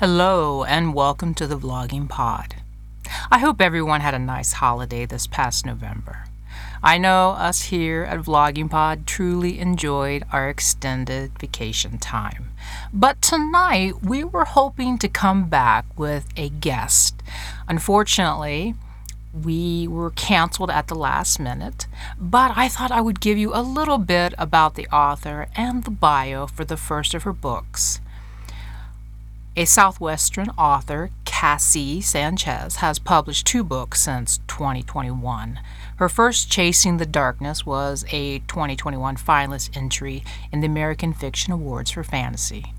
Hello, and welcome to the Vlogging Pod. I hope everyone had a nice holiday this past November. I know us here at Vlogging Pod truly enjoyed our extended vacation time. But tonight we were hoping to come back with a guest. Unfortunately, we were canceled at the last minute, but I thought I would give you a little bit about the author and the bio for the first of her books. A Southwestern author, Cassie Sanchez, has published two books since 2021. Her first, Chasing the Darkness, was a 2021 finalist entry in the American Fiction Awards for Fantasy.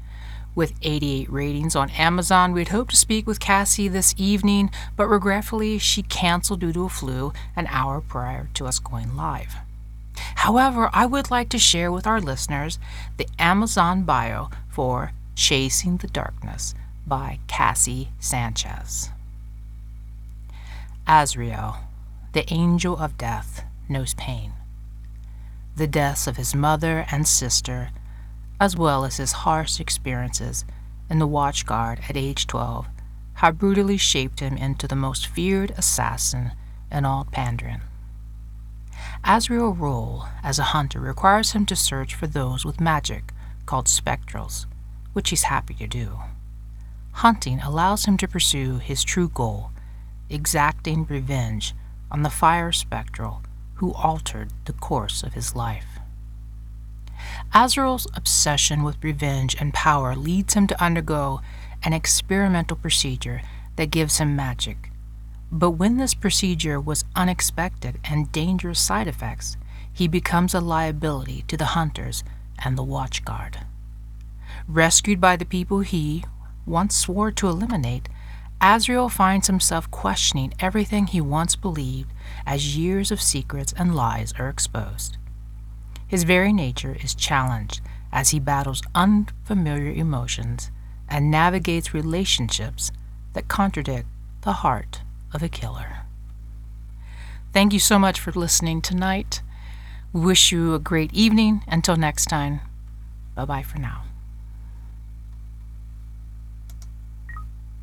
With 88 ratings on Amazon, we'd hoped to speak with Cassie this evening, but regretfully, she canceled due to a flu an hour prior to us going live. However, I would like to share with our listeners the Amazon bio for Chasing the Darkness by Cassie Sanchez. Azrael, the angel of death, knows pain. The deaths of his mother and sister, as well as his harsh experiences in the Watchguard at age 12, have brutally shaped him into the most feared assassin in all Pandaren. Azrael's role as a hunter requires him to search for those with magic called spectrals which he's happy to do. Hunting allows him to pursue his true goal, exacting revenge on the fire spectral who altered the course of his life. Azrael's obsession with revenge and power leads him to undergo an experimental procedure that gives him magic. But when this procedure was unexpected and dangerous side effects, he becomes a liability to the hunters and the watchguard. Rescued by the people he once swore to eliminate, Azrael finds himself questioning everything he once believed as years of secrets and lies are exposed. His very nature is challenged as he battles unfamiliar emotions and navigates relationships that contradict the heart of a killer. Thank you so much for listening tonight. We wish you a great evening. Until next time, bye bye for now.